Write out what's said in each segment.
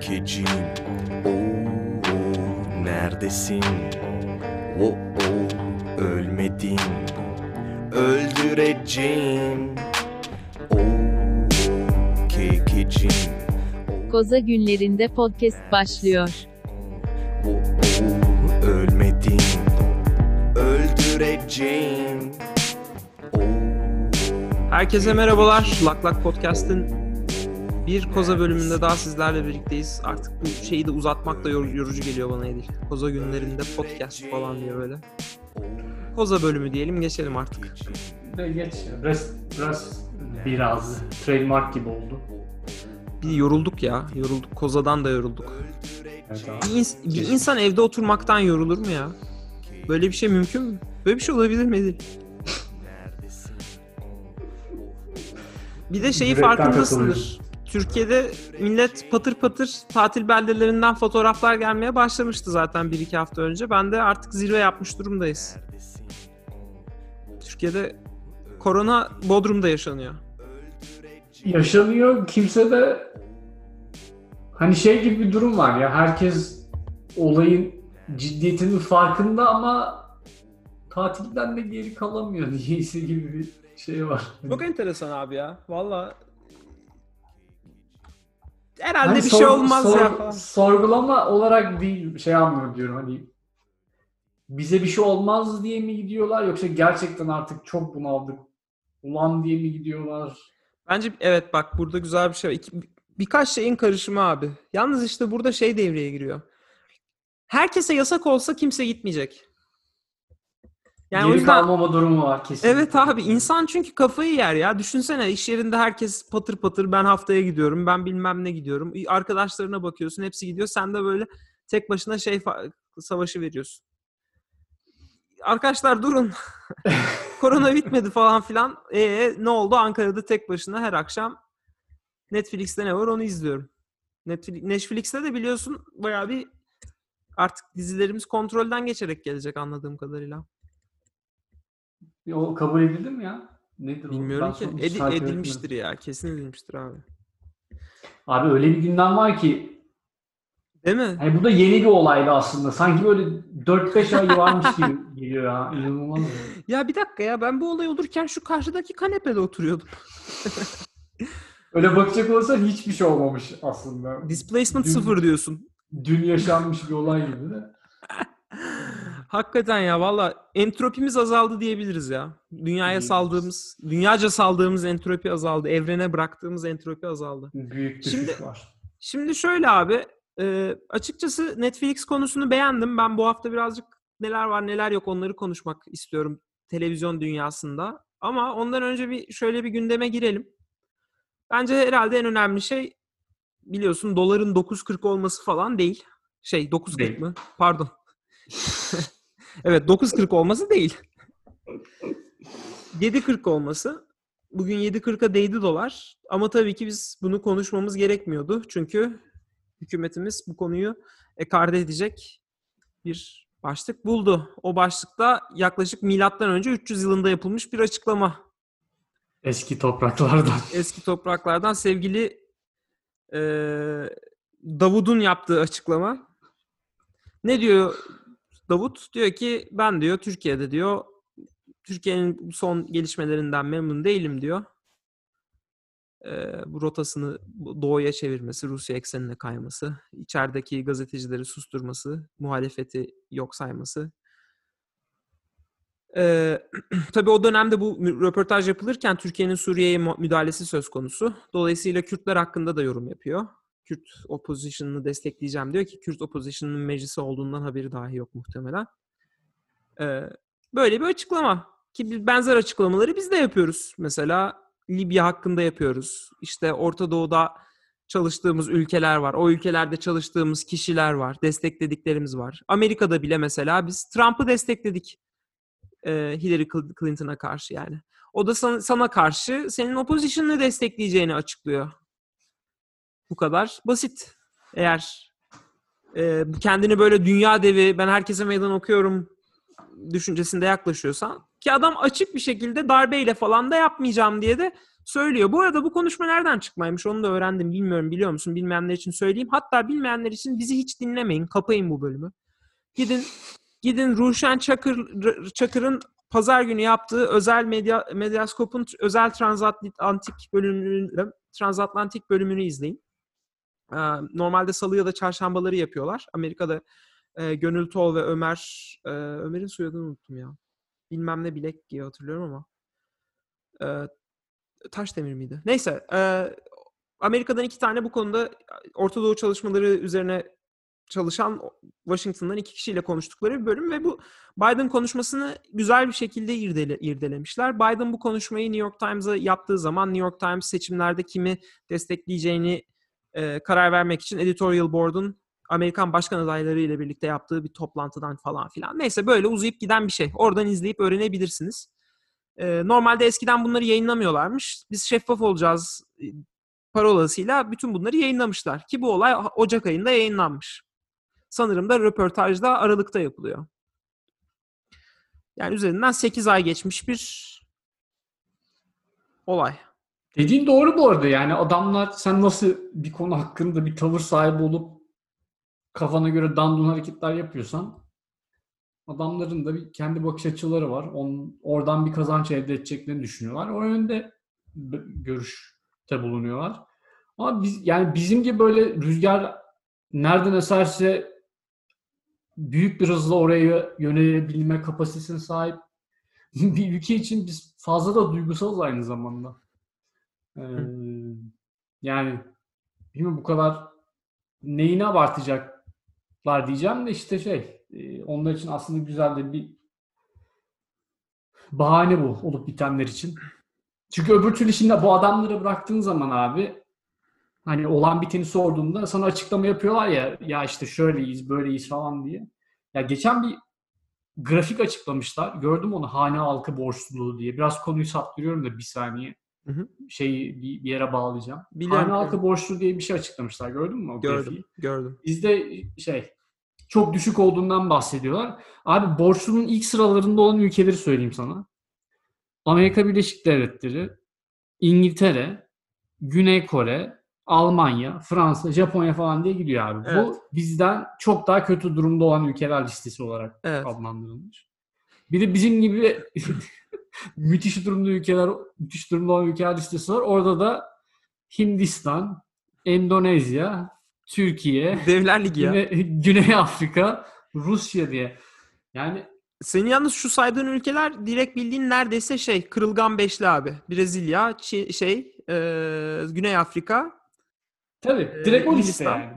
kekecim Oo, neredesin? Oo, ölmedin. Öldüreceğim. Oo, kekecim Koza günlerinde podcast başlıyor. Oo, ölmedin. Öldüreceğim. Herkese merhabalar. Lak Lak Podcast'ın bir Koza bölümünde daha sizlerle birlikteyiz. Artık bu şeyi de uzatmak da yor- yorucu geliyor bana Edil. Koza günlerinde podcast falan diye böyle. Koza bölümü diyelim geçelim artık. De geç. Biraz, biraz biraz trademark gibi oldu. Bir yorulduk ya. Yorulduk. Koza'dan da yorulduk. Evet, abi. Bir, ins- bir insan evde oturmaktan yorulur mu ya? Böyle bir şey mümkün mü? Böyle bir şey olabilir mi Edil? Bir de şeyi Yürekten farkındasındır. Türkiye'de millet patır patır tatil beldelerinden fotoğraflar gelmeye başlamıştı zaten 1-2 hafta önce. Ben de artık zirve yapmış durumdayız. Türkiye'de korona Bodrum'da yaşanıyor. Yaşanıyor. Kimse de hani şey gibi bir durum var ya. Herkes olayın ciddiyetinin farkında ama tatilden de geri kalamıyor diyeyse gibi bir şey var. Çok enteresan abi ya. Valla herhalde Hani bir şey sor- olmaz sor- ya falan. Sorgulama olarak değil şey anlıyorum diyorum hani bize bir şey olmaz diye mi gidiyorlar yoksa gerçekten artık çok bunaldık ulan diye mi gidiyorlar? Bence evet bak burada güzel bir şey var. İki- birkaç şeyin karışımı abi. Yalnız işte burada şey devreye giriyor. Herkese yasak olsa kimse gitmeyecek. Yani o Geri yüzden kalmama durumu var kesin. evet abi insan çünkü kafayı yer ya. Düşünsene iş yerinde herkes patır patır ben haftaya gidiyorum. Ben bilmem ne gidiyorum. Arkadaşlarına bakıyorsun hepsi gidiyor. Sen de böyle tek başına şey savaşı veriyorsun. Arkadaşlar durun. Korona bitmedi falan filan. E ne oldu? Ankara'da tek başına her akşam Netflix'te ne var onu izliyorum. Netflix, Netflix'te de biliyorsun bayağı bir artık dizilerimiz kontrolden geçerek gelecek anladığım kadarıyla. O kabul edildi mi ya? Nedir o? Bilmiyorum Ben ki. Edi- edilmiştir ya. Kesin edilmiştir abi. Abi öyle bir gündem var ki Değil mi? hani bu da yeni bir olaydı aslında. Sanki böyle 4-5 ay varmış gibi geliyor ya. İnanılmaz. Ya bir dakika ya ben bu olay olurken şu karşıdaki kanepede oturuyordum. Öyle bakacak olursan hiçbir şey olmamış aslında. Displacement Dün- sıfır diyorsun. Dün yaşanmış bir olay gibi de. Hakikaten ya valla entropimiz azaldı diyebiliriz ya. Dünyaya Diyebiliriz. saldığımız, dünyaca saldığımız entropi azaldı. Evrene bıraktığımız entropi azaldı. Büyük düşüş Şimdi- var. Şimdi şöyle abi, e, açıkçası Netflix konusunu beğendim. Ben bu hafta birazcık neler var neler yok onları konuşmak istiyorum televizyon dünyasında. Ama ondan önce bir şöyle bir gündeme girelim. Bence herhalde en önemli şey biliyorsun doların 9.40 olması falan değil. Şey 9.40 Değil. mı? Pardon. evet 9.40 olması değil. 7.40 olması. Bugün 7.40'a değdi dolar. Ama tabii ki biz bunu konuşmamız gerekmiyordu. Çünkü hükümetimiz bu konuyu ekarte edecek bir başlık buldu. O başlıkta yaklaşık milattan önce 300 yılında yapılmış bir açıklama. Eski topraklardan. Eski topraklardan sevgili eee Davud'un yaptığı açıklama. Ne diyor Davut? Diyor ki ben diyor Türkiye'de diyor Türkiye'nin son gelişmelerinden memnun değilim diyor. Eee, bu rotasını doğuya çevirmesi, Rusya eksenine kayması, içerideki gazetecileri susturması, muhalefeti yok sayması. Eee tabii o dönemde bu röportaj yapılırken Türkiye'nin Suriye'ye müdahalesi söz konusu. Dolayısıyla Kürtler hakkında da yorum yapıyor. Kürt opposition'ını destekleyeceğim diyor ki Kürt opposition'ının meclisi olduğundan haberi dahi yok muhtemelen. Eee, böyle bir açıklama. Ki benzer açıklamaları biz de yapıyoruz. Mesela Libya hakkında yapıyoruz. İşte Orta Doğu'da çalıştığımız ülkeler var. O ülkelerde çalıştığımız kişiler var. Desteklediklerimiz var. Amerika'da bile mesela biz Trump'ı destekledik. e, Hillary Cl- Clinton'a karşı yani. O da sana, sana karşı senin opposition'ını destekleyeceğini açıklıyor. Bu kadar basit. Eğer e, kendini böyle dünya devi, ben herkese meydan okuyorum düşüncesinde yaklaşıyorsan ki adam açık bir şekilde darbeyle falan da yapmayacağım diye de söylüyor. Bu arada bu konuşma nereden çıkmaymış onu da öğrendim. Bilmiyorum biliyor musun? Bilmeyenler için söyleyeyim. Hatta bilmeyenler için bizi hiç dinlemeyin. Kapayın bu bölümü. Gidin gidin Ruşen Çakır Çakır'ın pazar günü yaptığı özel medya Medyaskop'un özel transatlantik bölümünü transatlantik bölümünü izleyin. Normalde salı ya da çarşambaları yapıyorlar. Amerika'da e, Gönül Tol ve Ömer e, Ömer'in soyadını unuttum ya. Bilmem ne bilek diye hatırlıyorum ama. E, Taşdemir miydi? Neyse. e, Amerika'dan iki tane bu konuda Orta Doğu çalışmaları üzerine çalışan Washington'dan iki kişiyle konuştukları bir bölüm ve bu Biden konuşmasını güzel bir şekilde irdele, irdelemişler. Biden bu konuşmayı New York Times'a yaptığı zaman New York Times seçimlerde kimi destekleyeceğini e, karar vermek için Editorial Board'un Amerikan başkan adayları ile birlikte yaptığı bir toplantıdan falan filan. Neyse böyle uzayıp giden bir şey. Oradan izleyip öğrenebilirsiniz. E, normalde eskiden bunları yayınlamıyorlarmış. Biz şeffaf olacağız e, parolasıyla bütün bunları yayınlamışlar. Ki bu olay Ocak ayında yayınlanmış. Sanırım da röportajda Aralık'ta yapılıyor. Yani üzerinden 8 ay geçmiş bir olay. Dediğin doğru bu arada yani adamlar sen nasıl bir konu hakkında bir tavır sahibi olup kafana göre dandun hareketler yapıyorsan adamların da bir kendi bakış açıları var. Onun, oradan bir kazanç elde edeceklerini düşünüyorlar. O yönde görüşte bulunuyorlar. Ama biz yani bizim gibi böyle rüzgar nereden eserse büyük bir hızla oraya yönelebilme kapasitesine sahip bir ülke için biz fazla da duygusalız aynı zamanda. Ee, yani bilmiyorum bu kadar neyini abartacaklar diyeceğim de işte şey onlar için aslında güzel de bir bahane bu olup bitenler için. Çünkü öbür türlü şimdi bu adamları bıraktığın zaman abi hani olan biteni sorduğunda sana açıklama yapıyorlar ya ya işte şöyleyiz böyleyiz falan diye. Ya geçen bir grafik açıklamışlar. Gördüm onu hane halkı borçluluğu diye. Biraz konuyu saptırıyorum da bir saniye. Hı hı. Şeyi bir, bir yere bağlayacağım. Biliyorum, hane biliyorum. borçluluğu diye bir şey açıklamışlar. Gördün mü o grafiği? Gördüm, gördüm. Bizde şey çok düşük olduğundan bahsediyorlar. Abi borçlunun ilk sıralarında olan ülkeleri söyleyeyim sana. Amerika Birleşik Devletleri, İngiltere, Güney Kore, Almanya, Fransa, Japonya falan diye gidiyor abi. Evet. Bu bizden çok daha kötü durumda olan ülkeler listesi olarak Evet. adlandırılmış. Bir de bizim gibi müthiş durumda ülkeler, müthiş durumda olan ülkeler listesi var. Orada da Hindistan, Endonezya, Türkiye, Devler Ligi ya. Güney, Afrika, Rusya diye. Yani Senin yalnız şu saydığın ülkeler direkt bildiğin neredeyse şey kırılgan beşli abi. Brezilya, Çi- şey, e, Güney Afrika. tabii Ee, direkt o liste yani.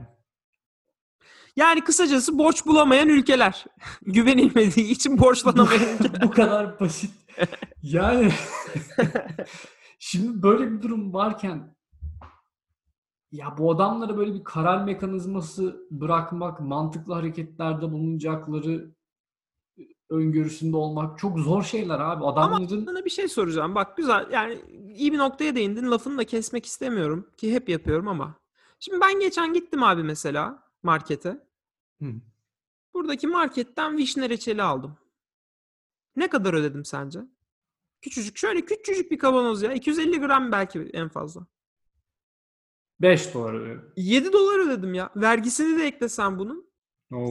Yani kısacası borç bulamayan ülkeler. Güvenilmediği için borçlanamayan ülkeler. Bu kadar basit. Yani şimdi böyle bir durum varken ya bu adamlara böyle bir karar mekanizması bırakmak, mantıklı hareketlerde bulunacakları öngörüsünde olmak çok zor şeyler abi. Adamların Sana bir şey soracağım. Bak güzel yani iyi bir noktaya değindin. Lafını da kesmek istemiyorum ki hep yapıyorum ama. Şimdi ben geçen gittim abi mesela markete. Hı. Buradaki marketten vişne reçeli aldım. Ne kadar ödedim sence? Küçücük şöyle küçücük bir kavanoz ya. 250 gram belki en fazla. 5 dolar ödedim. 7 dolar ödedim ya. Vergisini de eklesen bunun.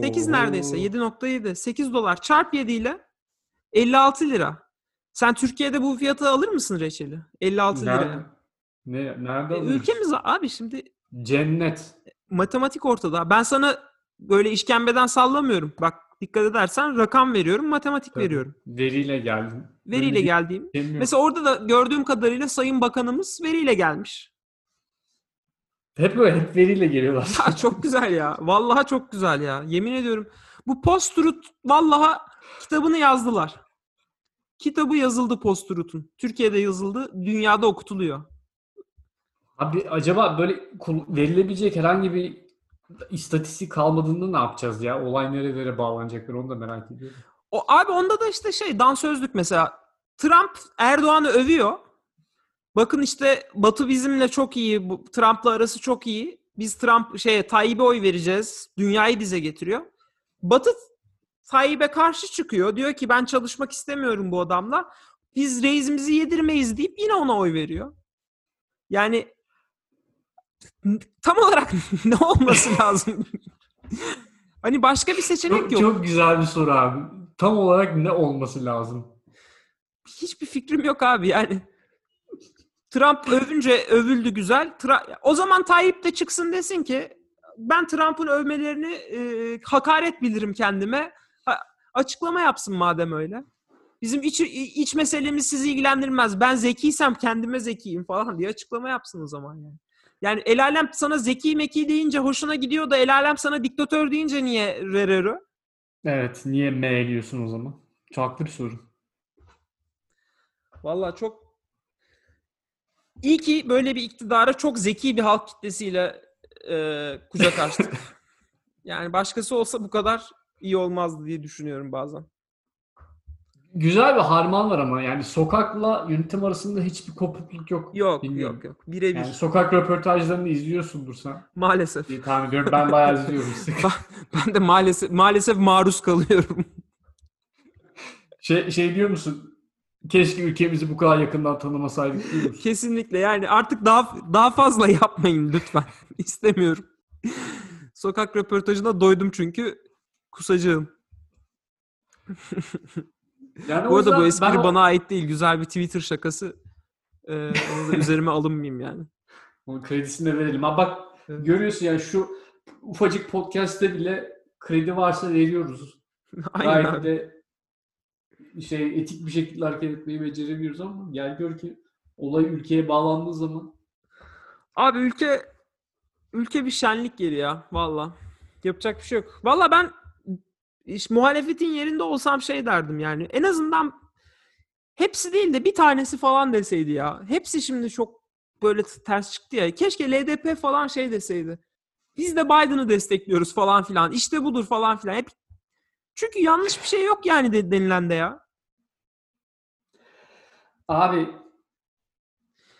8 Oo. neredeyse. 7.7. 8 dolar. Çarp 7 ile 56 lira. Sen Türkiye'de bu fiyata alır mısın reçeli? 56 Nerede? liraya. Ne, nerede E, alıyorsun? ülkemiz abi şimdi Cennet. matematik ortada. Ben sana böyle işkembeden sallamıyorum. Bak dikkat edersen rakam veriyorum, matematik Tabii. veriyorum. Veriyle geldin. Veriyle Böyle bir geldiğim. şey mi yok? Mesela orada da gördüğüm kadarıyla Sayın Bakanımız veriyle gelmiş. Hep böyle hep veriyle geliyorlar. Ya çok güzel ya. Vallahi çok güzel ya. Yemin ediyorum. Bu post-truth vallahi kitabını yazdılar. Kitabı yazıldı post-truth'un. Türkiye'de yazıldı, dünyada okutuluyor. Abi acaba böyle verilebilecek herhangi bir istatistik kalmadığında ne yapacağız ya? Olay nerelere bağlanacaklar onu da merak ediyorum. O abi onda da işte şey dansözlük mesela. Trump Erdoğan'ı övüyor. Bakın işte Batı bizimle çok iyi. bu- Trump'la arası çok iyi. Biz Trump şey Tayyip'e oy vereceğiz. Dünyayı dize getiriyor. Batı Tayyip'e karşı çıkıyor. Diyor ki ben çalışmak istemiyorum bu adamla. Biz reisimizi yedirmeyiz deyip yine ona oy veriyor. Yani tam olarak ne olması lazım? hani başka bir seçenek Çok, yok. çok güzel bir soru abi. Tam olarak ne olması lazım? Hiçbir fikrim yok abi yani. Trump övünce övüldü güzel. Tra- o zaman Tayyip de çıksın desin ki ben Trump'ın övmelerini e, hakaret bilirim kendime. Ha- açıklama yapsın madem öyle. Bizim iç, iç meselemiz sizi ilgilendirmez. Ben zekiysem kendime zekiyim falan diye açıklama yapsın o zaman yani. Yani el alem sana zeki meki deyince hoşuna gidiyor da el alem sana diktatör deyince niye rerero? Evet. Niye M diyorsun o zaman? Çok haklı bir soru. Vallahi çok iyi ki böyle bir iktidara çok zeki bir halk kitlesiyle e, kucak açtık. yani başkası olsa bu kadar iyi olmazdı diye düşünüyorum bazen. Güzel bir harman var ama yani sokakla yönetim arasında hiçbir kopukluk yok. Yok Bilmiyorum. yok yok. Birebir Yani sokak röportajlarını izliyorsundur sen. maalesef. diye tahmin ediyorum. Ben bayağı izliyorum. Ben de maalesef maalesef maruz kalıyorum. şey, şey diyor musun? Keşke ülkemizi bu kadar yakından tanımasaydık diyor musun? Kesinlikle yani artık daha daha fazla yapmayın lütfen. İstemiyorum. Sokak röportajına doydum çünkü kusacağım. Yani Bu arada bu espri ben bana ait değil. Güzel bir Twitter şakası. Ee, onu da üzerime alınmayayım yani. Onun kredisini de verelim. Ha bak Evet. görüyorsun yani şu ufacık podcast'te bile kredi varsa veriyoruz. Aynen Gayet de şey etik bir şekilde hareket etmeyi beceremiyoruz ama gel gör ki olay ülkeye bağlandığı zaman Abi ülke ülke bir şenlik yeri ya valla. Yapacak bir şey yok. Valla ben iş, muhalefetin yerinde olsam şey derdim yani. En azından hepsi değil de bir tanesi falan deseydi ya. Hepsi şimdi çok böyle ters çıktı ya. Keşke LDP falan şey deseydi. Biz de Biden'ı destekliyoruz falan filan. İşte budur falan filan. Hep çünkü yanlış bir şey yok yani de, denilen de ya. abi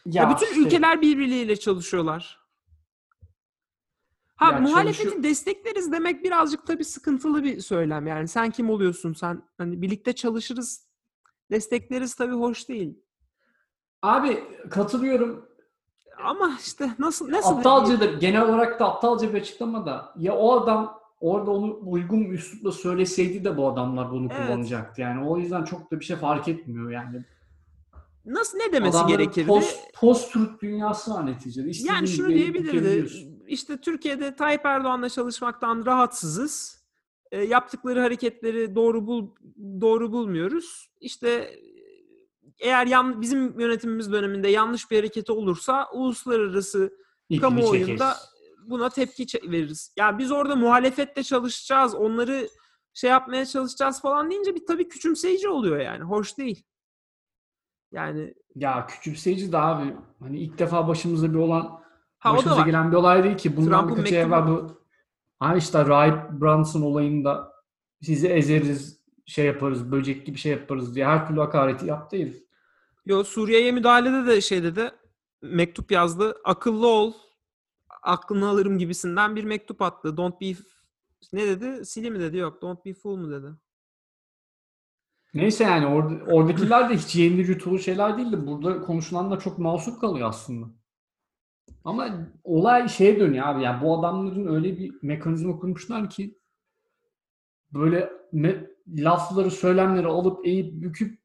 Ya, bütün işte- ülkeler birbirleriyle çalışıyorlar. Ha Ya muhalefeti çalışıyor- destekleriz demek birazcık tabii sıkıntılı bir söylem. Yani sen kim oluyorsun? Sen hani birlikte çalışırız, destekleriz tabii hoş değil. abi katılıyorum. Ama işte nasıl nasıl Aptalcadır. Genel olarak da aptalca bir açıklama da. Ya o adam orada onu uygun bir üslupla söyleseydi de bu adamlar bunu Evet. kullanacaktı. Yani o yüzden çok da bir şey fark etmiyor yani. nasıl ne demesi Adamların gerekirdi? Post, post-truth dünyası var neticede. İstediğin yani şunu diyebilirdi. İşte Türkiye'de Tayyip Erdoğan'la çalışmaktan rahatsızız. E, yaptıkları hareketleri doğru bul doğru bulmuyoruz. İşte e, eğer yan, bizim yönetimimiz döneminde yanlış bir hareketi olursa uluslararası İpini kamuoyunda çekeriz. buna tepki veririz. Ya biz orada muhalefette çalışacağız, onları şey yapmaya çalışacağız falan deyince bir tabii küçümseyici oluyor yani. Hoş değil. Yani Ya küçümseyici de abi. Hani ilk defa başımıza bir olan ha o da başımıza var. gelen bir olay değil ki. Bundan Trump'ın birkaç ay evvel bu ha işte Rahip Brunson olayında sizi ezeriz, şey yaparız, böcek gibi şey yaparız diye her türlü hakareti yaptı herif. Yo Suriye'ye müdahalede de şey dedi. Mektup yazdı. Akıllı ol. Aklını alırım gibisinden bir mektup attı. Don't be ne dedi? Silly mi dedi? Yok. Don't be fool mu dedi. Neyse yani orada, oradakiler de hiç yenilir yutulur şeyler değildi. Burada konuşulanlar çok masum kalıyor aslında. Ama olay şeye dönüyor abi. Yani bu adamların öyle bir mekanizma kurmuşlar ki böyle me- lafları, söylemleri alıp eğip büküp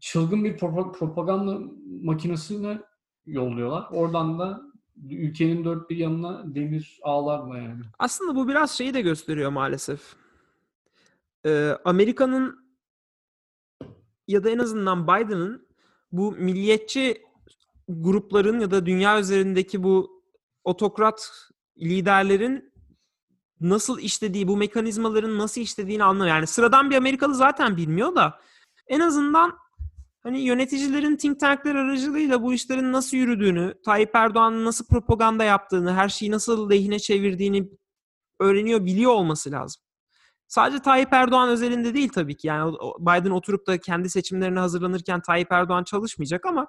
çılgın bir propa- propaganda makinesine yolluyorlar. Oradan da ülkenin dört bir yanına demir ağlarla yani. Aslında bu biraz şeyi de gösteriyor maalesef. Ee, Amerika'nın ya da en azından Biden'ın bu milliyetçi grupların ya da dünya üzerindeki bu otokrat liderlerin nasıl işlediği, bu mekanizmaların nasıl işlediğini anlıyor. Yani sıradan bir Amerikalı zaten bilmiyor da en azından hani yöneticilerin think tankler aracılığıyla bu işlerin nasıl yürüdüğünü, Tayyip Erdoğan'ın nasıl propaganda yaptığını, her şeyi nasıl lehine çevirdiğini öğreniyor, biliyor olması lazım. Sadece Tayyip Erdoğan özelinde değil tabii ki. Yani Biden oturup da kendi seçimlerine hazırlanırken Tayyip Erdoğan çalışmayacak ama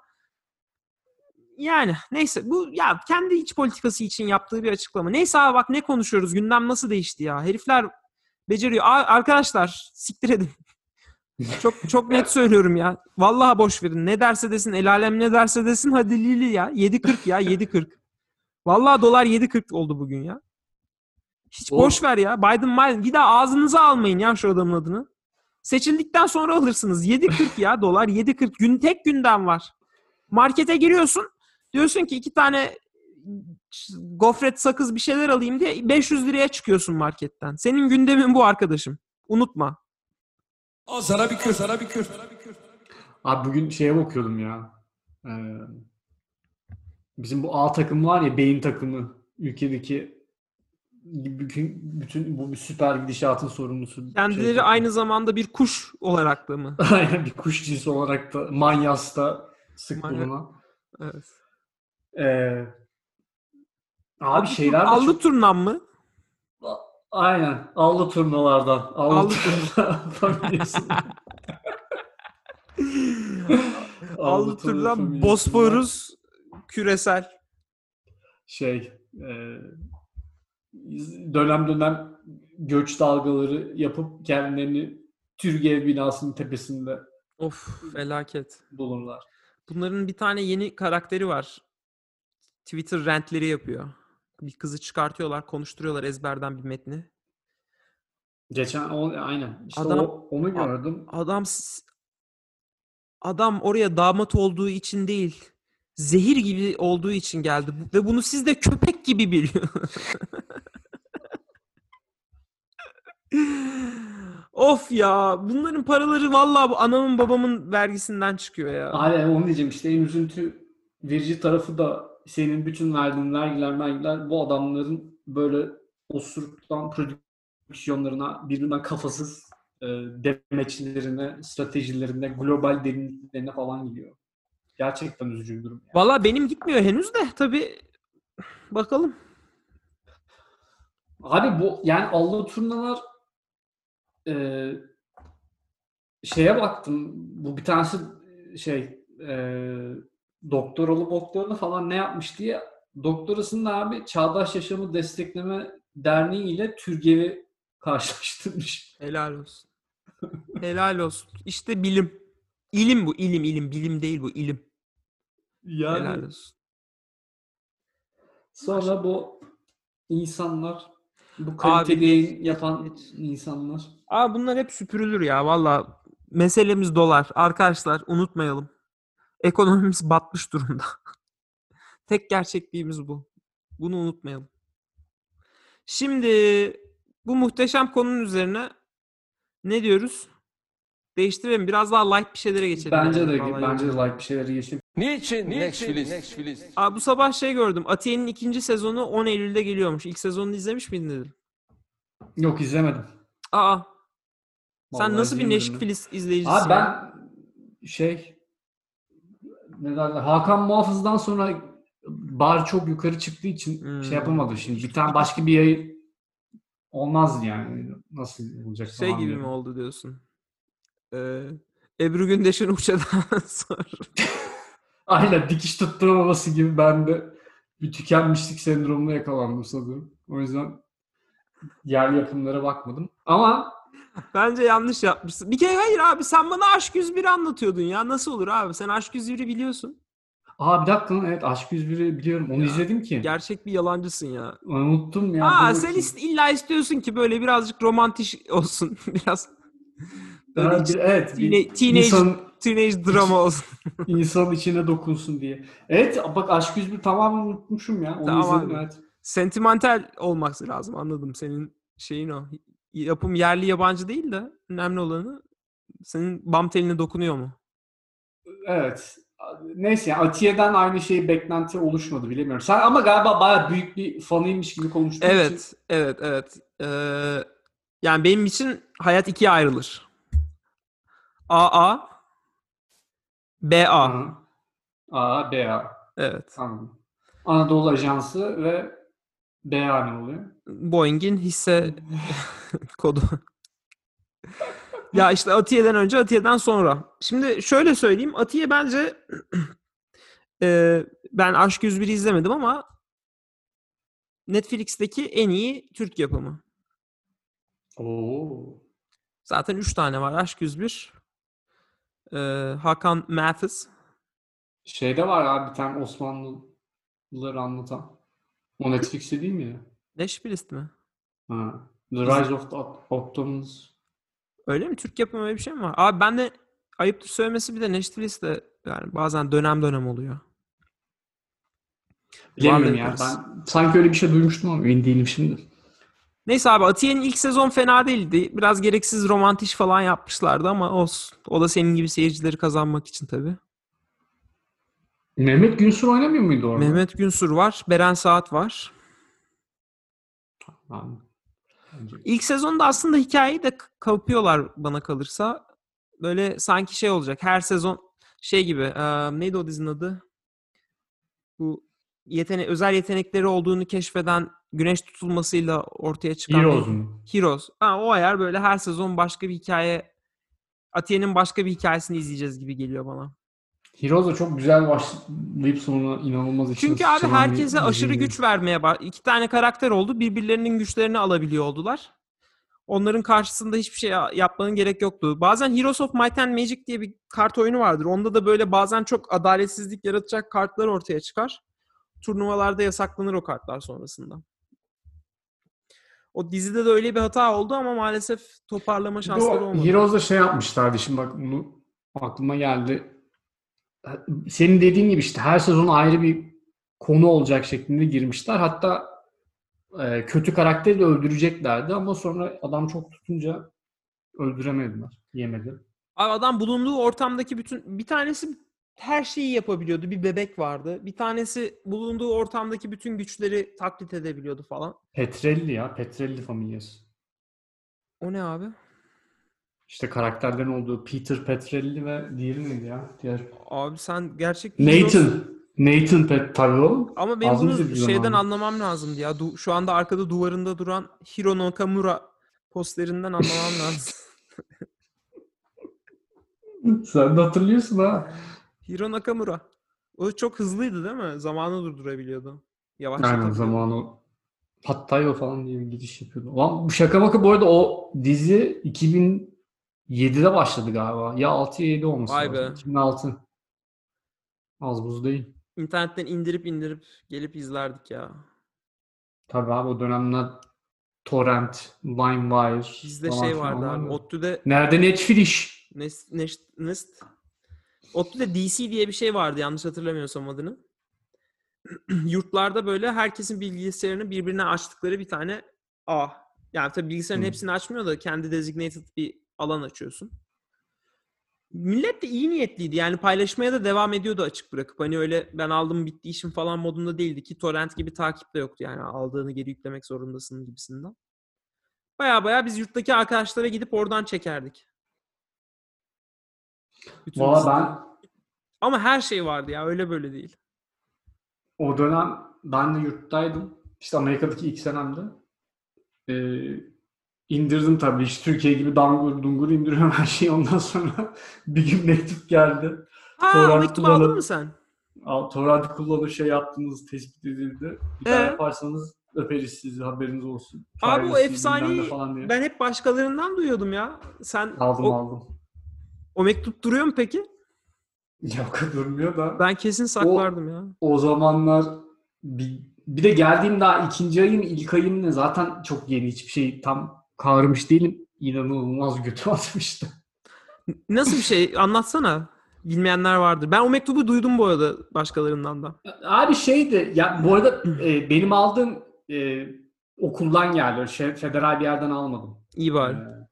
yani neyse bu ya kendi iç politikası için yaptığı bir açıklama. Neyse abi bak ne konuşuyoruz gündem nasıl değişti ya. Herifler beceriyor. Aa, arkadaşlar siktir edin. Çok çok net söylüyorum ya. Vallahi boş verin. Ne derse desin, el alem ne derse desin hadi Lili ya. 7.40 ya 7.40. Vallahi dolar 7.40 oldu bugün ya. Hiç O- boş ver ya. Biden Biden bir daha ağzınıza almayın ya şu adamın adını. Seçildikten sonra alırsınız. 7.40 ya dolar 7.40 gün tek gündem var. Markete giriyorsun. Diyorsun ki iki tane gofret sakız bir şeyler alayım diye 500 liraya çıkıyorsun marketten. Senin gündemin bu arkadaşım. Unutma. Al sana bir kür, sana bir kür. Abi bugün şeye bakıyordum ya. Ee, bizim bu A takım var ya beyin takımı ülkedeki bütün, bütün bu süper gidişatın sorumlusu. Kendileri şey- aynı zamanda bir kuş olarak da mı? Aynen bir kuş cinsi olarak da Manyas'ta sık Manyak. bulunan. Evet. Ee, abi şeyler de Allı çok... turnam mı? Aynen. Allı turnalardan. Allı, Allı turna familyasından. Allı turna turnam familyasından Bosforus küresel. Şey e, dönem dönem göç dalgaları yapıp kendilerini Türgev binasının tepesinde Of felaket. bulurlar. Bunların bir tane yeni karakteri var. Twitter rantleri yapıyor. Bir kızı çıkartıyorlar, konuşturuyorlar ezberden bir metni. Geçen o, aynen. İşte Adam- o, onu gördüm. Adam adam oraya damat olduğu için değil, zehir gibi olduğu için geldi ve bunu siz de köpek gibi biliyor. of ya, bunların paraları vallahi bu anamın babamın vergisinden çıkıyor ya. Aynen onu diyeceğim işte en üzüntü verici tarafı da senin bütün verdiğin vergiler vergiler bu adamların böyle osuruktan prodüksiyonlarına birbirinden kafasız e, demeçlerine, stratejilerine, global derinliklerine falan gidiyor. Gerçekten üzücü bir durum. yani. Vallahi benim gitmiyor henüz de tabii bakalım. Abi bu yani allı turnalar e, şeye baktım. Bu bir tanesi şey e, doktoralı doktorunu falan ne yapmış diye doktorasını da abi Çağdaş Yaşamı Destekleme Derneği ile Türgev'i karşılaştırmış. Helal olsun. Helal olsun. İşte bilim. İlim bu, ilim, ilim. Bilim değil bu, ilim. Helal Yani olsun. sonra bu insanlar bu kaliteli Abi, yayın yapan insanlar Aa bunlar hep süpürülür ya valla. Meselemiz dolar. Arkadaşlar unutmayalım. Ekonomimiz batmış durumda. Tek gerçekliğimiz bu. Bunu unutmayalım. Şimdi bu muhteşem konunun üzerine ne diyoruz? Değiştirelim. Biraz daha light bir şeylere geçelim. bence de Vallahi bence de like bir şeyleri geçip Niçin? Netflix. Aa, bu sabah şey gördüm. Atiye'nin ikinci sezonu 10 Eylül'de geliyormuş. İlk sezonunu izlemiş miydin dedim. yok izlemedim. Aa. Sen Vallahi nasıl bir izleyemedim ya. Netflix izleyicisisin? Abi ben şey ne derler Hakan Muhafız'dan sonra bar çok yukarı çıktığı için Hmm. şey yapamadım şimdi. Bir tane başka bir yayın olmaz yani. Nasıl olacak Şey gibi diye. mi oldu diyorsun? Ee, Ebru Gündeş'in uçadan sonra. Aynen dikiş tutturamaması gibi ben de bir tükenmişlik sendromuna yakalandım sanırım. O yüzden yerli yapımlara bakmadım. Ama Bence yanlış yapmışsın. Bir kere hayır abi sen bana Aşk 101 anlatıyordun ya. Nasıl olur abi? Sen Aşk 101'i biliyorsun. aa bir dakika lan, evet Aşk 101'i biliyorum. Onu Ya, izledim ki. Gerçek bir yalancısın ya. Unuttum ya. Aa sen is- illa istiyorsun ki böyle birazcık romantik olsun. Biraz böyle bir- evet. bir teenage, teenage, insan- teenage drama olsun. İnsanın içine dokunsun diye. Evet bak Aşk 101 tamamen unutmuşum ya. Onu Tamam izledim abi. evet. Sentimental olması lazım anladım. Senin şeyin o. Yapım yerli yabancı değil de önemli olanı senin bam teline dokunuyor mu? Evet. Neyse yani Atiye'den aynı şey beklenti oluşmadı bilemiyorum. Sen ama galiba bayağı büyük bir fanıymış gibi konuştuğun için. Evet, evet, evet. Ee, yani benim için hayat ikiye ayrılır. AA, BA. Aha. A, B, A. Evet. Tamam. Anadolu Ajansı ve B, A ne oluyor? Boeing'in hisse kodu. ya işte Atiye'den önce, Atiye'den sonra. Şimdi şöyle söyleyeyim. Atiye bence e, ben Aşk 101'i izlemedim ama Netflix'teki en iyi Türk yapımı. Oo. Zaten 3 tane var. Aşk 101, Ee, Hakan Mathis. Şeyde var abi bir tane Osmanlıları anlatan. O Netflix'te değil mi ya? Neşbilist mi? Ha. The Rise of the Ottomans. Öyle mi? Türk yapımı öyle bir şey mi var? Abi ben de ayıptır söylemesi bir de Netflix de yani bazen dönem dönem oluyor. Bilemiyorum ya. Ben sanki öyle bir şey duymuştum ama emin değilim şimdi. Neyse abi Atiye'nin ilk sezon fena değildi. Biraz gereksiz romantik falan yapmışlardı ama olsun. O da senin gibi seyircileri kazanmak için tabii. Mehmet Günsür oynamıyor muydu orada? Mehmet Günsur var. Beren Saat var. Bence- İlk sezonda aslında hikayeyi de kapıyorlar bana kalırsa. Böyle sanki şey olacak. Her sezon şey gibi. eee, neydi o dizinin adı? Bu yetene özel yetenekleri olduğunu keşfeden güneş tutulmasıyla ortaya çıkan Heroes mu? Heroes. Ha, o ayar böyle her sezon başka bir hikaye Atiye'nin başka bir hikayesini izleyeceğiz gibi geliyor bana. Heroes da çok güzel başlayıp sonra inanılmaz içine Çünkü abi sıçrayan bir herkese aşırı diziydi. güç vermeye bak. İki tane karakter oldu. Birbirlerinin güçlerini alabiliyor oldular. Onların karşısında hiçbir şey ya- yapmanın gerek yoktu. Bazen Heroes of Might and Magic diye bir kart oyunu vardır. Onda da böyle bazen çok adaletsizlik yaratacak kartlar ortaya çıkar. Turnuvalarda yasaklanır o kartlar sonrasında. O dizide de öyle bir hata oldu ama maalesef toparlama Bir şansları olmadı. Heroes'da şey yapmışlardı şimdi bak bunu aklıma geldi. Senin dediğin gibi işte her sezon ayrı bir konu olacak şeklinde girmişler. Hatta e, kötü karakteri de öldüreceklerdi ama sonra adam çok tutunca öldüremediler. Yemedi. Abi adam bulunduğu ortamdaki bütün bir tanesi her şeyi yapabiliyordu. Bir bebek vardı. Bir tanesi bulunduğu ortamdaki bütün güçleri taklit edebiliyordu falan. Petrelli ya. Petrelli familyası. O ne abi? İşte karakterlerin olduğu Peter Petrelli ve diğeri neydi ya? Diğer Abi sen gerçek. Nathan. Nathan Pet tabii o. Ama benim Az bunu şeyden zamanı. anlamam lazımdı ya. Du- şu anda arkada duvarında duran Hiro Nakamura posterinden anlamam lazım. Sen de hatırlıyorsun ha. Hiro Nakamura. O çok hızlıydı değil mi? Zamanı durdurabiliyordu. Aynen Yavaşlatabiliyordu. zamanı Hattayo falan diye bir gidiş yapıyordu. Ulan bu şaka maka bu arada o dizi 2007'de başladı galiba. Ya 6 ya 7 olması Vay lazım. be. 2006. Az buz değil. İnternetten indirip indirip gelip izlerdik ya. Tabii abi o dönemler Torrent, LimeWire Bizde şey vardı abi. ODTÜ'de Nerede Netflix? Nest, Nest, Nest. ODTÜ'de DC diye bir şey vardı yanlış hatırlamıyorsam adını. Yurtlarda böyle herkesin bilgisayarını birbirine açtıkları bir tane ağ. Yani tabii bilgisayarın Hmm. hepsini açmıyor da kendi designated bir alan açıyorsun. Millet de iyi niyetliydi. Yani paylaşmaya da devam ediyordu açık bırakıp. Hani öyle ben aldım bitti işim falan modunda değildi ki torrent gibi takip de yoktu. Yani aldığını geri yüklemek zorundasın gibisinden. Baya baya biz yurttaki arkadaşlara gidip oradan çekerdik. Bütün Valla ben Ama her şey vardı ya öyle böyle değil. o dönem ben de yurttaydım. İşte Amerika'daki ilk senemde. Ee, indirdim tabii. İşte Türkiye gibi dangur dungur indiriyorum her şeyi. Ondan sonra bir gün mektup geldi. Ha Torrent mektup aldın mı sen? Torrent kullanıp şey yaptığınız tespit edildi. Bir daha Ee? yaparsanız öperiz sizi haberiniz olsun. Abi o efsaneyi ben hep başkalarından duyuyordum ya. Sen Aldım o, aldım. o mektup duruyor mu peki? Yok durmuyor da. Ben kesin saklardım ya. O zamanlar bir, bir de geldiğim daha ikinci ayım ilk ayım ne zaten çok yeni hiçbir şey tam kavramış değilim. İnanılmaz götü atmıştı. Nasıl bir şey? Anlatsana. Bilmeyenler vardır. Ben o mektubu duydum bu arada başkalarından da. Abi şeydi ya bu arada e, benim aldığım e, okuldan geldi. Şey, federal bir yerden almadım. İyi bari. Ee,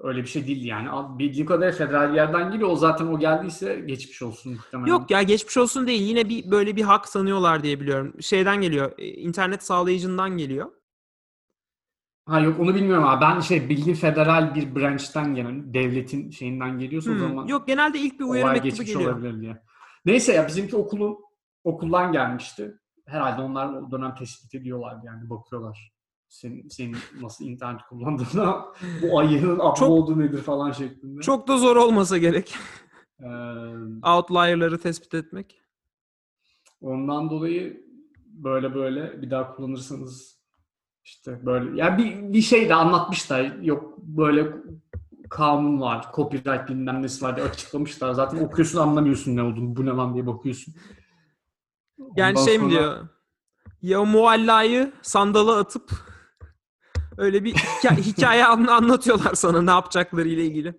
öyle bir şey değildi yani. Bildiğim kadarıyla federal bir yerden geliyor. O zaten o geldiyse geçmiş olsun muhtemelen. Yok ya geçmiş olsun değil. Yine bir böyle bir hak sanıyorlar diye biliyorum. Şeyden geliyor. e, internet sağlayıcından geliyor. Ha yok onu bilmiyorum abi. Ben şey bildiğim federal bir branch'ten gelen devletin şeyinden geliyorsa o Hmm, zaman Yok genelde ilk bir uyarı mektubu geliyor. olabilir diye. Neyse ya bizimki okulun okuldan gelmişti. Herhalde onlar o dönem tespit ediyorlardı yani bakıyorlar. Senin, senin nasıl internet kullandığına, bu ayının abla olduğu nedir falan şeklinde. Çok da zor olmasa gerek. Ee, Outlier'ları tespit etmek. ondan dolayı böyle böyle bir daha kullanırsanız işte böyle ya bir, bir şey de anlatmışlar. Yok böyle kanun var, copyright bilmem nesi var diye açıklamışlar. Zaten okuyorsun anlamıyorsun ne olduğunu. Bu ne lan diye bakıyorsun. Yani Ondan şey mi sonra- diyor? Ya muallayı sandala atıp öyle bir hikaye, hikaye an- anlatıyorlar sana ne yapacakları ile ilgili.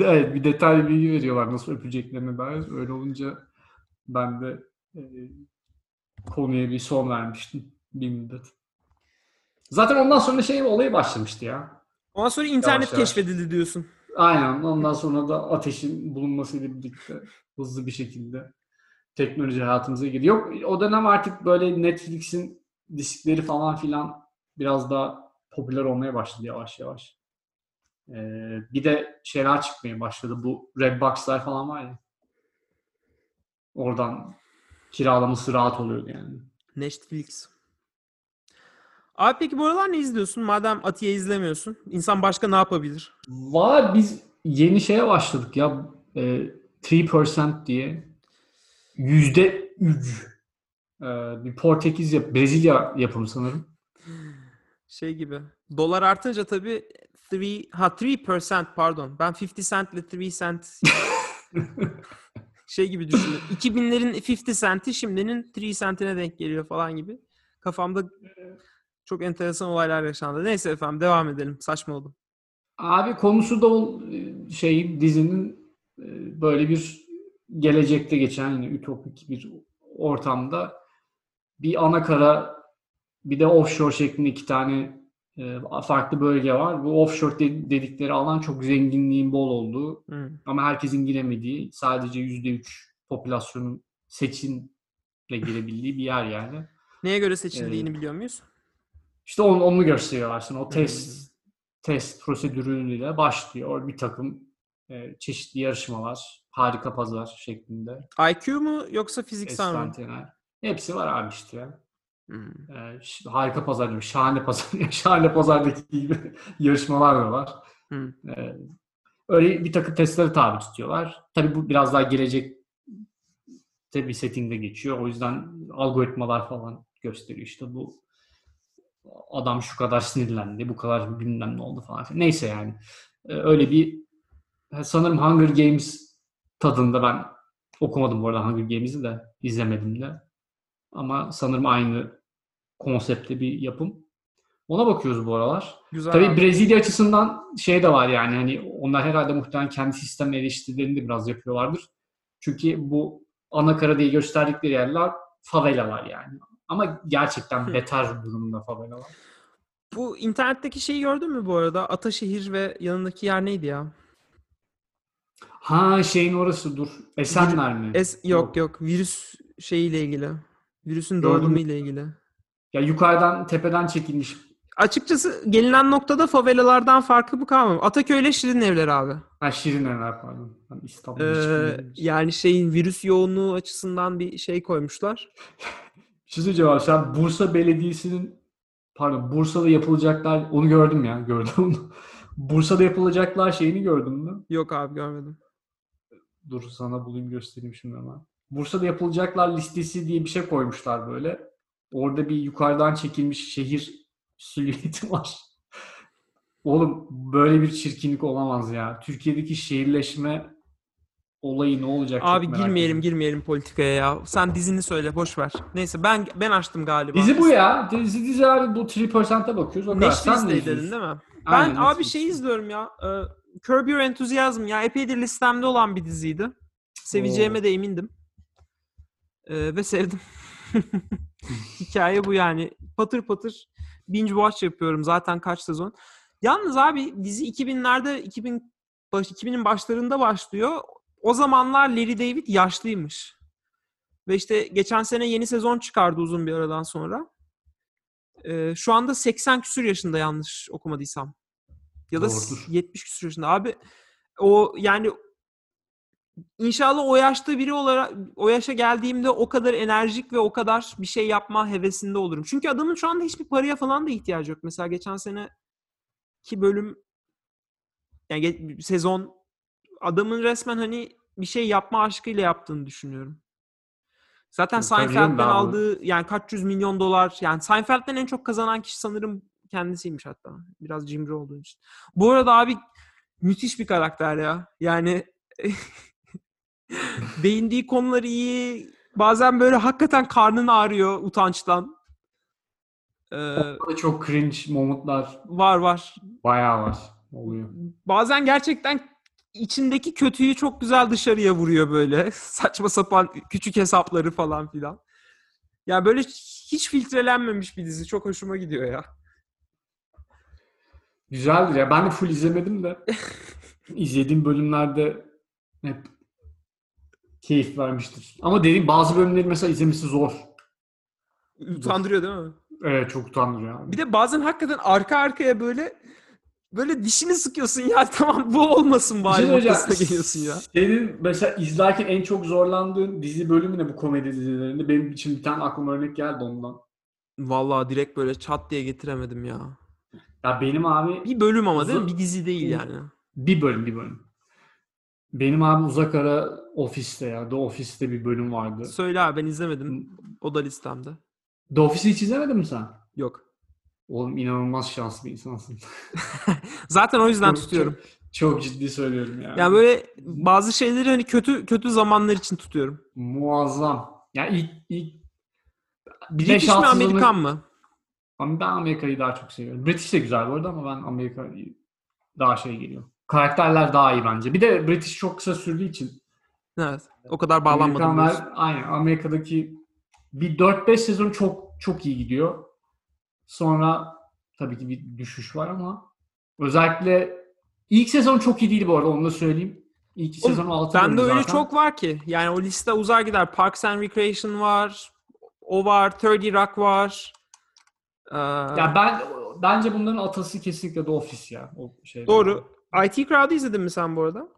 Evet bir detaylı bilgi veriyorlar nasıl öpeceklerine dair. Öyle olunca ben de e, konuya bir son vermiştim bir müddet. Zaten ondan sonra şey olayı başlamıştı ya. Ondan sonra internet yavaş. keşfedildi diyorsun. Aynen. Ondan sonra da ateşin bulunmasıyla birlikte hızlı bir şekilde teknoloji hayatımıza girdi. Yok o dönem artık böyle Netflix'in diskleri falan filan biraz daha popüler olmaya başladı yavaş yavaş. Ee, bir de şeyler çıkmaya başladı. Bu Redbox'lar falan var ya. Oradan kiralaması rahat oluyordu yani. Netflix. Abi peki bu aralar ne izliyorsun? Madem Atiye izlemiyorsun. İnsan başka ne yapabilir? Var biz yeni şeye başladık ya. E, 3% diye. Yüzde üç. E, bir Portekiz yap Brezilya yapımı sanırım. Şey gibi. Dolar artınca tabii 3 ha 3% pardon. Ben 50 cent ile 3 cent şey gibi düşünüyorum. 2000'lerin 50 centi şimdinin 3 centine denk geliyor falan gibi. Kafamda çok enteresan olaylar yaşandı. Neyse efendim devam edelim. Saçma oldu. Abi konusu da e, şey dizinin e, böyle bir gelecekte geçen yine ütopik bir ortamda bir ana kara bir de offshore şeklinde iki tane e, farklı bölge var. Bu offshore de- dedikleri alan çok zenginliğin bol olduğu Hı. ama herkesin giremediği sadece %3 popülasyonun seçimle girebildiği bir yer yani. Neye göre seçildiğini biliyor muyuz? İşte onu, onu gösteriyorlar sana. O test test prosedürüyle başlıyor. Bir takım e, çeşitli yarışmalar, harika pazar şeklinde. IQ mu yoksa fiziksel mi? Hepsi var abi işte ya. Hmm. E, harika pazar diyorum. Şahane pazar. Şahane pazardaki gibi yarışmalar da var. Hı. E, öyle bir takım testlere tabi tutuyorlar. Tabii bu biraz daha gelecek bir settingde geçiyor. O yüzden algoritmalar falan gösteriyor. İşte bu adam şu kadar sinirlendi, bu kadar bilmem ne oldu falan. filan. Neyse yani. E, öyle bir sanırım Hunger Games tadında ben okumadım bu arada Hunger Games'i de izlemedim de. Ama sanırım aynı konsepte bir yapım. Ona bakıyoruz bu aralar. Güzel. Tabii abi. Brezilya açısından şey de var yani hani onlar herhalde muhtemelen kendi sistem eleştirilerini de biraz yapıyorlardır. Çünkü bu ana kara diye gösterdikleri yerler favelalar yani. Ama gerçekten Hı. beter durumda favelalar. Bu internetteki şeyi gördün mü bu arada? Ataşehir ve yanındaki yer neydi ya? Ha şeyin orası dur. Esenler mi? Es yok yok virüs şeyiyle ilgili. Virüsün dağılımı ile ilgili. Ya yukarıdan tepeden çekilmiş. Açıkçası gelinen noktada favelalardan farkı bu kalmıyor. Ataköy ile Şirin Evler abi. Ha Şirin Evler pardon. Ben İstanbul'da Ee, yani şeyin virüs yoğunluğu açısından bir şey koymuşlar. Söyleyeceğim abi. Sen Bursa Belediyesi'nin pardon Bursa'da yapılacaklar onu gördüm ya gördüm. Bursa'da yapılacaklar şeyini gördün mü? Yok abi görmedim. Dur sana bulayım göstereyim şimdi hemen. Bursa'da yapılacaklar listesi diye bir şey koymuşlar böyle. Orada bir yukarıdan çekilmiş şehir silüeti var. Oğlum böyle bir çirkinlik olamaz ya. Türkiye'deki şehirleşme olayı ne olacak Abi girmeyelim ediyorum. girmeyelim politikaya ya. Sen dizini söyle boş ver. Neyse ben ben açtım galiba. Dizi bu ya. Dizi dizi abi bu 3%'e bakıyoruz. O kadar. Sen ne Netflix'teydin izliyorsun? değil mi? Aynen, ben abi Netflix. şey izliyorum ya. E, Curb Your Enthusiasm ya epeydir listemde olan bir diziydi. Seveceğime Oo. de emindim. E, ve sevdim. Hikaye bu yani. Patır patır binge watch yapıyorum zaten kaç sezon. Yalnız abi dizi 2000'lerde 2000 baş, 2000'in başlarında başlıyor. O zamanlar Larry David yaşlıymış. Ve işte geçen sene yeni sezon çıkardı uzun bir aradan sonra. Ee, şu anda 80 küsür yaşında yanlış okumadıysam. Ya da Doğrudur. 70 küsür yaşında. Abi o yani inşallah o yaşta biri olarak o yaşa geldiğimde o kadar enerjik ve o kadar bir şey yapma hevesinde olurum. Çünkü adamın şu anda hiçbir paraya falan da ihtiyacı yok. Mesela geçen sene ki bölüm yani sezon adamın resmen hani bir şey yapma aşkıyla yaptığını düşünüyorum. Zaten Tabii Seinfeld'den aldığı yani kaç yüz milyon dolar yani Seinfeld'den en çok kazanan kişi sanırım kendisiymiş hatta. Biraz cimri olduğu için. Bu arada abi müthiş bir karakter ya. Yani değindiği konular iyi. Bazen böyle hakikaten karnın ağrıyor utançtan. Ee, Orada çok cringe momentlar var var. bayağı var. Oluyor. Bazen gerçekten içindeki kötüyü çok güzel dışarıya vuruyor böyle. Saçma sapan küçük hesapları falan filan. Ya böyle hiç filtrelenmemiş bir dizi. Çok hoşuma gidiyor ya. Güzeldir ya. Ben de full izlemedim de izlediğim bölümlerde hep keyif vermiştir. Ama dediğim bazı bölümleri mesela izlemesi zor. Utandırıyor değil mi? Evet çok utandırıyor abi. Bir de bazen hakikaten arka arkaya böyle böyle dişini sıkıyorsun ya tamam bu olmasın bari şey noktasına geliyorsun ya. Senin mesela izlerken en çok zorlandığın dizi bölümü ne bu komedi dizilerinde? Benim için bir tane aklıma örnek geldi ondan. Vallahi direkt böyle çat diye getiremedim ya. Ya benim abi Bir bölüm ama değil mi? Bir dizi değil yani. bir bölüm bir bölüm. Benim abi uzak ara ofiste ya. The Office'te bir bölüm vardı. Söyle abi ben izlemedim. O da listemde. The Office'i hiç izlemedin mi sen? Yok. Oğlum inanılmaz şanslı bir insansın. Zaten o yüzden Çok- tutuyorum. Çok ciddi söylüyorum yani. Yani böyle bazı şeyleri hani kötü kötü zamanlar için tutuyorum. Muazzam. Ya ilk ilk British mi Amerikan mı? Ben Amerika'yı daha çok seviyorum. British de güzel bu arada ama ben Amerika daha şey geliyor. Karakterler daha iyi bence. Bir de British çok kısa sürdüğü için Evet. O kadar bağlanmadım. Amerikanlar aynen Amerika'daki bir 4-5 sezon çok çok iyi gidiyor. Sonra tabii ki bir düşüş var ama özellikle ilk sezon çok iyi değil bu arada onu da söyleyeyim. İlk sezon 6 Bende bölüm öyle zaten. çok var ki. Yani o liste uzar gider. Parks and Recreation var. O var. 30 Rock var. Ee, Ya ben bence bunların atası kesinlikle The Office ya. O şey. doğru. IT Crowd'u izledin mi sen bu arada?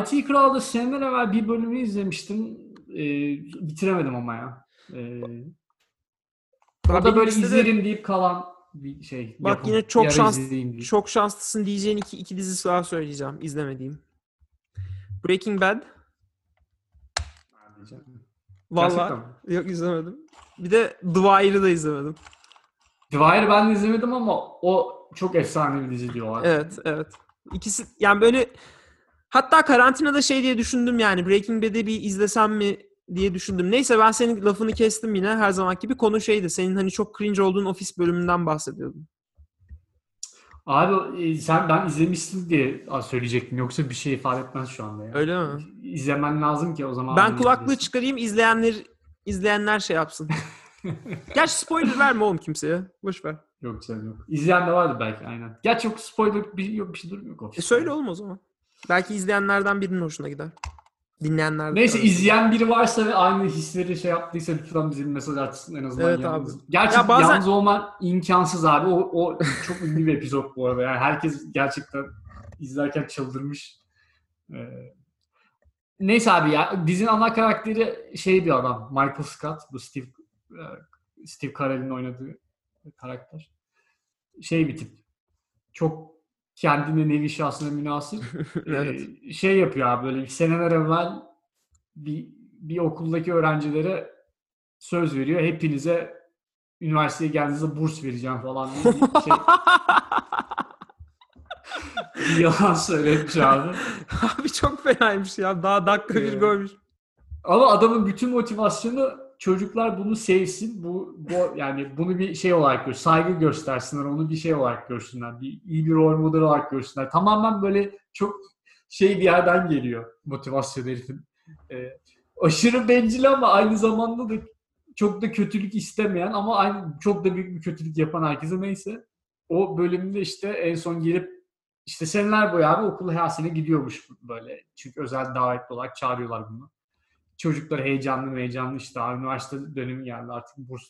IT Kral'da seneler evvel bir bölümü izlemiştim. Ee, bitiremedim ama ya. Ee, o Abi da böyle listede- izlerim deyip kalan bir şey. Bak yapım. yine çok şans çok şanslısın diyeceğin iki, iki dizisi daha söyleyeceğim. izlemediğim. Breaking Bad. Mi? yok izlemedim. Bir de The Wire'ı da izlemedim. The Wire ben de izlemedim ama o çok efsane bir dizi diyorlar. Evet, evet. İkisi yani böyle hatta karantinada şey diye düşündüm yani Breaking Bad'i bir izlesem mi diye düşündüm. Neyse ben senin lafını kestim yine her zaman gibi konu şeydi. Senin hani çok cringe olduğun ofis bölümünden bahsediyordun. Abi e, sen ben izlemişsin diye söyleyecektim. Yoksa bir şey ifade etmez şu anda ya. Öyle mi? İzlemen lazım ki o zaman. Ben kulaklığı çıkarayım izleyenler izleyenler şey yapsın. Gerçi spoiler verme oğlum kimseye. Boş ver. Yok canım yok. İzleyen de vardı belki aynen. Gerçi çok spoiler bir, yok, bir şey durmuyor. E söyle oğlum o zaman. Belki izleyenlerden birinin hoşuna gider. Dinleyenlerden. Neyse izleyen biri varsa ve aynı hisleri şey yaptıysa lütfen bize bir mesaj atsın en azından Evet yalnız. abi. Gerçi Ya bazen- yalnız olman imkansız abi. O, o çok ünlü bir epizod bu arada. Yani herkes gerçekten izlerken çıldırmış. Ee, neyse abi ya dizinin ana karakteri şey bir adam. Michael Scott. Bu Steve e, Steve Carell'in oynadığı karakter. Şey bir tip. Çok kendine nevi şahsına münasır. Evet. Şey yapıyor abi böyle seneler evvel bir, bir okuldaki öğrencilere söz veriyor. Hepinize üniversiteye geldiğinizde burs vereceğim falan diye bir şey bir yalan söylemiş abi. Abi çok fenaymış ya. Daha dakika bir görmüş. Ama adamın bütün motivasyonu çocuklar bunu sevsin. Bu, bu yani bunu bir şey olarak gör, saygı göstersinler, onu bir şey olarak görsünler. Bir iyi bir rol model olarak görsünler. Tamamen böyle çok şey bir yerden geliyor motivasyon herifin. Ee, aşırı bencil ama aynı zamanda da çok da kötülük istemeyen ama aynı çok da büyük bir kötülük yapan herkese neyse. O bölümde işte en son gelip işte seneler boyu abi okula her sene gidiyormuş böyle. Çünkü özel davetli olarak çağırıyorlar bunu çocuklar heyecanlı heyecanlı işte abi üniversite dönemi geldi artık burs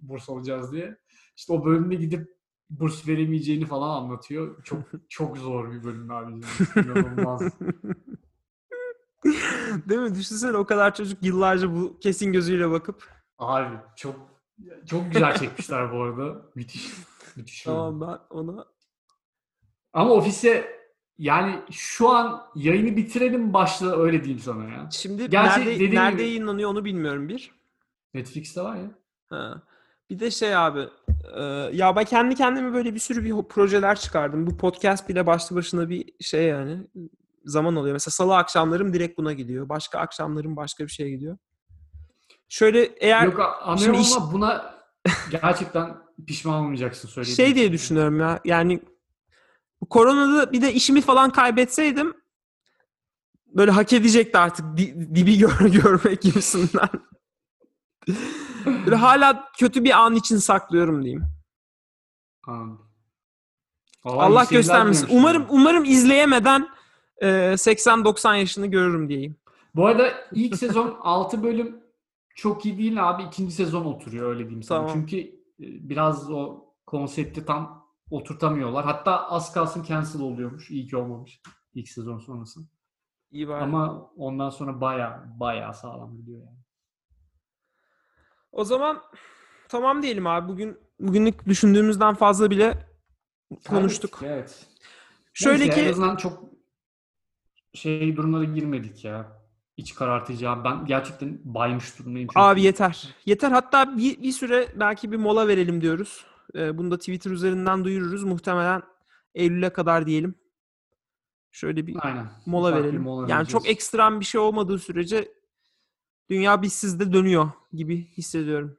burs alacağız diye. İşte o bölümde gidip burs veremeyeceğini falan anlatıyor. Çok çok zor bir bölüm abi. İnanılmaz. Değil mi? Düşünsene o kadar çocuk yıllarca bu kesin gözüyle bakıp abi çok çok güzel çekmişler bu arada. Müthiş. Müthiş. tamam ben ona Ama ofise yani şu an yayını bitirelim başla öyle diyeyim sana ya. şimdi Gerçi nerede, nerede gibi- yayınlanıyor onu bilmiyorum bir. Netflix'te var ya. Ha. Bir de şey abi e, ya ben kendi kendime böyle bir sürü bir projeler çıkardım. Bu podcast bile başlı başına bir şey yani zaman oluyor. Mesela salı akşamlarım direkt buna gidiyor. Başka akşamlarım başka bir şeye gidiyor. Şöyle eğer Yok anlıyorum şimdi iş- ama buna gerçekten pişman olmayacaksın söylediğin şey diye düşünüyorum ya. Yani bu koronada bir de işimi falan kaybetseydim böyle hak edecekti artık di- dibi gör görmek gibisinden. böyle hala kötü bir an için saklıyorum diyeyim. Anladım. Allah seyirler göstermesin. Umarım umarım izleyemeden e, 80-90 yaşını görürüm diyeyim. Bu arada ilk sezon 6 bölüm çok iyi değil abi. İkinci sezon oturuyor öyle diyeyim sana. Tamam. Çünkü e, biraz o konsepti tam oturtamıyorlar. Hatta az kalsın cancel oluyormuş. İyi ki olmamış ilk sezon sonrası. İyi bari. Ama ondan sonra baya baya sağlam gidiyor yani. O zaman tamam diyelim abi. Bugün bugünlük düşündüğümüzden fazla bile konuştuk. Evet. Şöyle Neyse, en ki azından çok şey durumlara girmedik ya. İç karartıcı abi. Ben gerçekten baymış durumdayım. Çok Abi yeter. Yeter. Hatta bir, bir süre belki bir mola verelim diyoruz. Ee, bunu da Twitter üzerinden duyururuz. Muhtemelen Eylül'e kadar diyelim. Şöyle bir Aynen. mola Ufak bir verelim. mola yani çok vereceğiz. ekstrem bir şey olmadığı sürece dünya bizsiz de dönüyor gibi hissediyorum.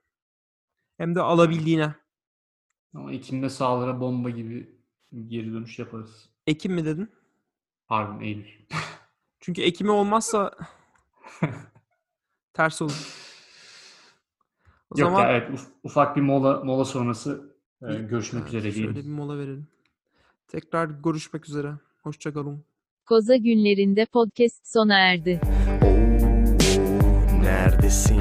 Hem de alabildiğine. Ama Ekim'de sahalara bomba gibi geri dönüş yaparız. Ekim mi dedin? Pardon Eylül. Çünkü Ekim'i olmazsa ters olur. O Yok zaman ya evet uf- ufak bir mola mola sonrası e, Bir- görüşmek evet, üzere Şöyle bir mola verelim. Tekrar görüşmek üzere. Hoşçakalın. Koza günlerinde podcast sona erdi. Oo, neredesin?